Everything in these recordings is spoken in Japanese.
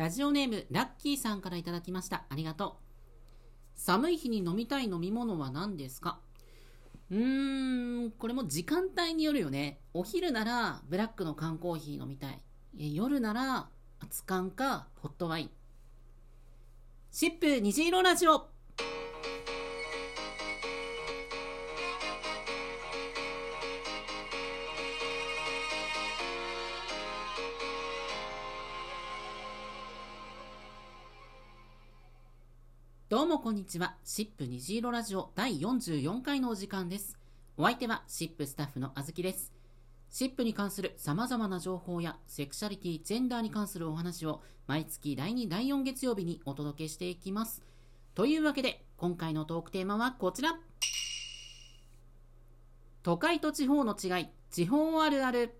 ラジオネームラッキーさんからいただきました。ありがとう。寒い日に飲みたい飲み物は何ですか？うーんこれも時間帯によるよね。お昼ならブラックの缶コーヒー飲みたい。夜なら熱燗かホットワイン。シップ虹色ラジオ。もこんにちは。シップ虹色ラジオ第44回のお時間です。お相手はシップスタッフのあずきです。シップに関する様々な情報やセクシャリティ、ジェンダーに関するお話を毎月第2、第4月曜日にお届けしていきます。というわけで、今回のトークテーマはこちら。都会と地方の違い、地方あるある。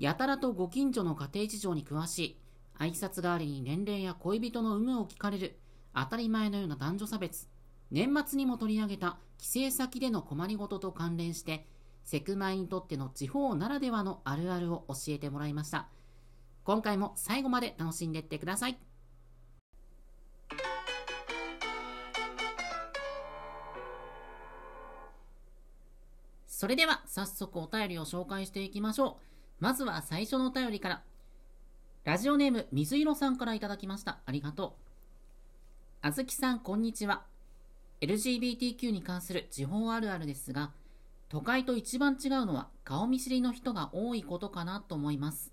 やたらとご近所の家庭事情に詳しい、挨拶代わりに年齢や恋人の有無を聞かれる、当たり前のような男女差別。年末にも取り上げた帰省先での困りごとと関連して、セクマイにとっての地方ならではのあるあるを教えてもらいました。今回も最後まで楽しんでいってください。それでは早速お便りを紹介していきましょう。まずは最初のお便りから。ラジオネーム水色さんからいただきました。ありがとう。あずきさん、こんにちは。LGBTQ に関する地方あるあるですが、都会と一番違うのは顔見知りの人が多いことかなと思います。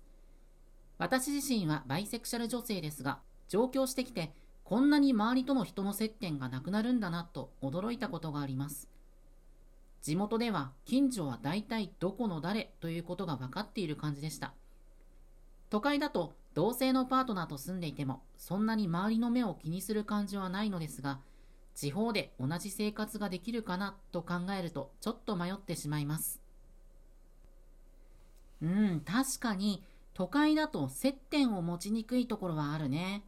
私自身はバイセクシャル女性ですが、上京してきてこんなに周りとの人の接点がなくなるんだなと驚いたことがあります。地元では近所は大体どこの誰ということが分かっている感じでした。都会だと同性のパートナーと住んでいてもそんなに周りの目を気にする感じはないのですが、地方で同じ生活ができるかなと考えるとちょっと迷ってしまいます。うん、確かに都会だと接点を持ちにくいところはあるね。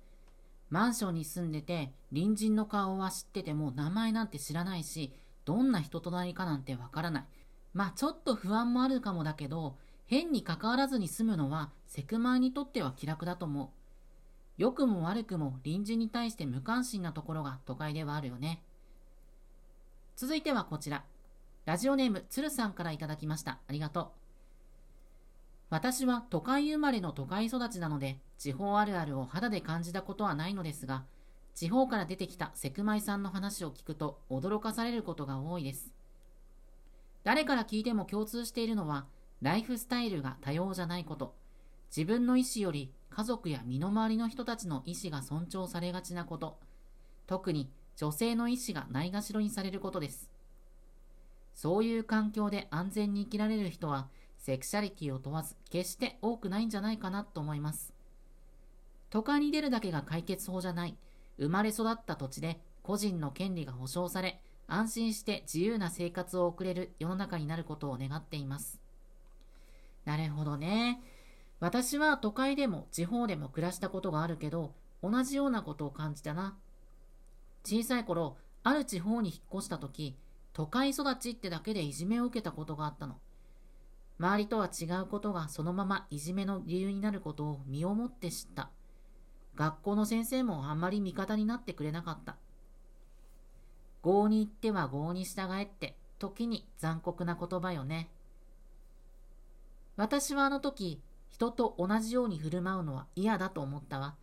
マンションに住んでて隣人の顔は知ってても名前なんて知らないし、どんな人となりかなんてわからない。まあちょっと不安もあるかもだけど、変に関わらずに済むのはセクマイにとっては気楽だと思う。良くも悪くも隣人に対して無関心なところが都会ではあるよね。続いてはこちら。ラジオネームつるさんからいただきました。ありがとう。私は都会生まれの都会育ちなので、地方あるあるを肌で感じたことはないのですが、地方から出てきたセクマイさんの話を聞くと驚かされることが多いです。誰から聞いても共通しているのは、ライフスタイルが多様じゃないこと、自分の意思より家族や身の回りの人たちの意思が尊重されがちなこと、特に女性の意思がないがしろにされることです。そういう環境で安全に生きられる人は、セクシャリティを問わず決して多くないんじゃないかなと思います。都会に出るだけが解決法じゃない。生まれ育った土地で個人の権利が保障され、安心して自由な生活を送れる世の中になることを願っています。なるほどね。私は都会でも地方でも暮らしたことがあるけど、同じようなことを感じたな。小さい頃、ある地方に引っ越した時、都会育ちってだけでいじめを受けたことがあったの。周りとは違うことがそのままいじめの理由になることを身をもって知った。学校の先生もあんまり味方になってくれなかった。業に行っては業に従えって、時に残酷な言葉よね。私はあの時、人と同じように振る舞うのは嫌だと思ったわ。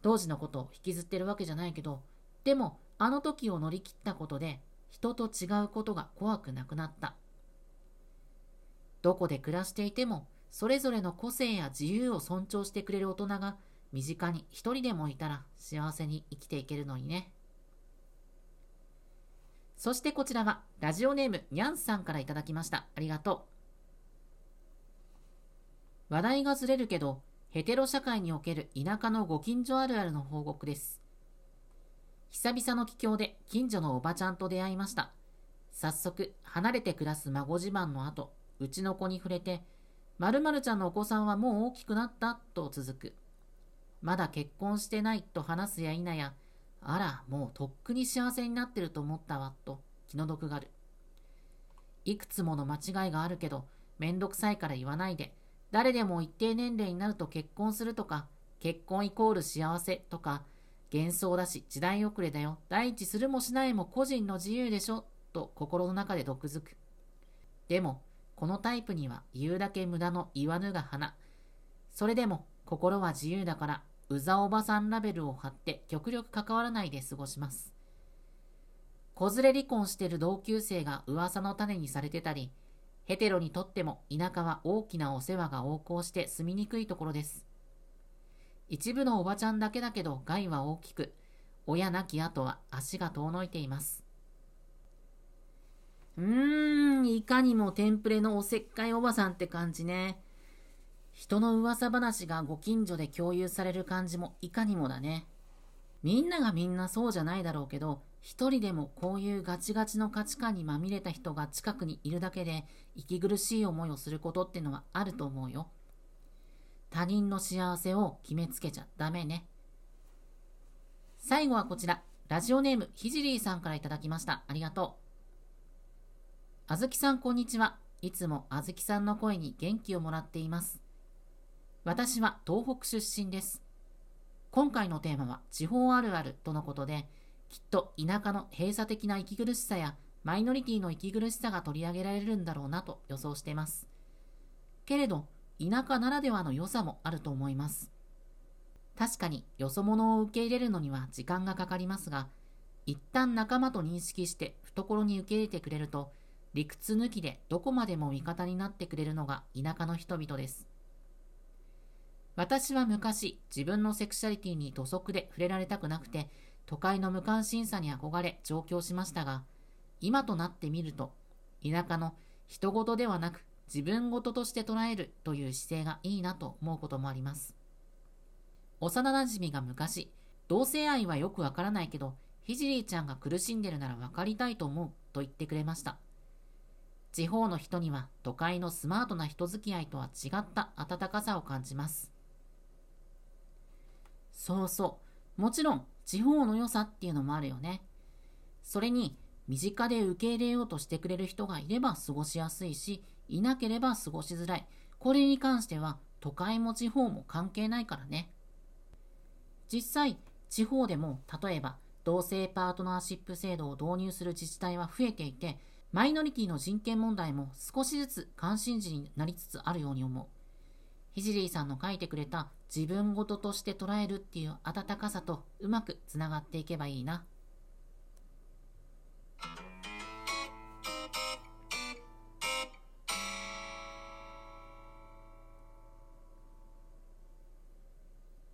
当時のことを引きずってるわけじゃないけど、でもあの時を乗り切ったことで人と違うことが怖くなくなった。どこで暮らしていても、それぞれの個性や自由を尊重してくれる大人が身近に一人でもいたら幸せに生きていけるのにね。そしてこちらはラジオネームにゃんさんからいただきました。ありがとう。話題がずれるけど、ヘテロ社会における田舎のご近所あるあるの報告です。久々の帰郷で近所のおばちゃんと出会いました。早速、離れて暮らす孫自慢の後、うちの子に触れて、〇〇ちゃんのお子さんはもう大きくなったと続く。まだ結婚してないと話すや否や、あら、もうとっくに幸せになってると思ったわ、と気の毒がある。いくつもの間違いがあるけど、めんどくさいから言わないで、誰でも一定年齢になると結婚するとか、結婚イコール幸せとか、幻想だし時代遅れだよ、第一するもしないも個人の自由でしょ、と心の中で毒づく。でも、このタイプには言うだけ無駄の言わぬが花。それでも心は自由だから、うざおばさんラベルを貼って極力関わらないで過ごします。子連れ離婚してる同級生が噂の種にされてたり、ヘテロにとっても田舎は大きなお世話が横行して住みにくいところです。一部のおばちゃんだけだけど害は大きく、親亡き後は足が遠のいています。うーん、いかにもテンプレのおせっかいおばさんって感じね。人の噂話がご近所で共有される感じもいかにもだね。みんながみんなそうじゃないだろうけど、一人でもこういうガチガチの価値観にまみれた人が近くにいるだけで息苦しい思いをすることってのはあると思うよ。他人の幸せを決めつけちゃダメね。最後はこちら、ラジオネームひじりーさんからいただきました。ありがとう。あずきさんこんにちは。いつもあずきさんの声に元気をもらっています。私は東北出身です。今回のテーマは地方あるあるとのことで、きっと田舎の閉鎖的な息苦しさやマイノリティの息苦しさが取り上げられるんだろうなと予想しています。けれど、田舎ならではの良さもあると思います。確かによそ者を受け入れるのには時間がかかりますが、一旦仲間と認識して懐に受け入れてくれると、理屈抜きでどこまでも味方になってくれるのが田舎の人々です。私は昔、自分のセクシャリティに土足で触れられたくなくて、都会の無関心さに憧れ上京しましたが、今となってみると、田舎の人事ではなく自分事として捉えるという姿勢がいいなと思うこともあります。幼馴染が昔、同性愛はよくわからないけど、ひじりーちゃんが苦しんでるなら分かりたいと思うと言ってくれました。地方の人には都会のスマートな人付き合いとは違った温かさを感じます。そうそう。もちろん、地方の良さっていうのもあるよね。それに、身近で受け入れようとしてくれる人がいれば過ごしやすいし、いなければ過ごしづらい。これに関しては、都会も地方も関係ないからね。実際、地方でも、例えば、同性パートナーシップ制度を導入する自治体は増えていて、マイノリティの人権問題も少しずつ関心事になりつつあるように思う。ひじりーさんの書いてくれた自分事として捉えるっていう温かさとうまくつながっていけばいいな。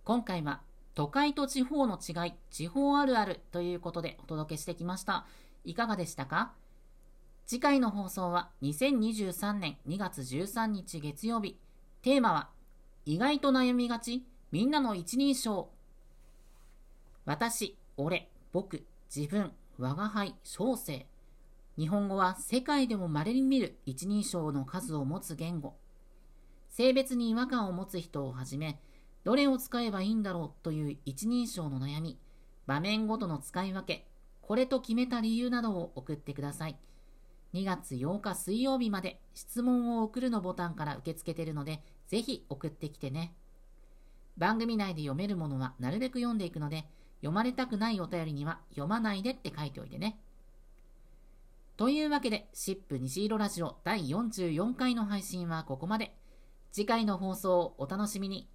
今回は都会と地方の違い、地方あるあるということでお届けしてきました。いかがでしたか？次回の放送は2023年2月13日月曜日。テーマは意外と悩みがちみんなの一人称。私、俺、僕、自分、我が輩、小生。日本語は世界でも稀に見る一人称の数を持つ言語。性別に違和感を持つ人をはじめ、どれを使えばいいんだろうという一人称の悩み、場面ごとの使い分け、これと決めた理由などを送ってください。2月8日水曜日まで質問を送るのボタンから受け付けてるので、ぜひ送ってきてね。番組内で読めるものはなるべく読んでいくので、読まれたくないお便りには読まないでって書いておいてね。というわけで、シップ虹色ラジオ第44回の配信はここまで。次回の放送をお楽しみに。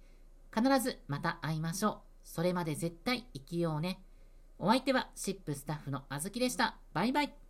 必ずまた会いましょう。それまで絶対生きようね。お相手はシップスタッフのあずきでした。バイバイ。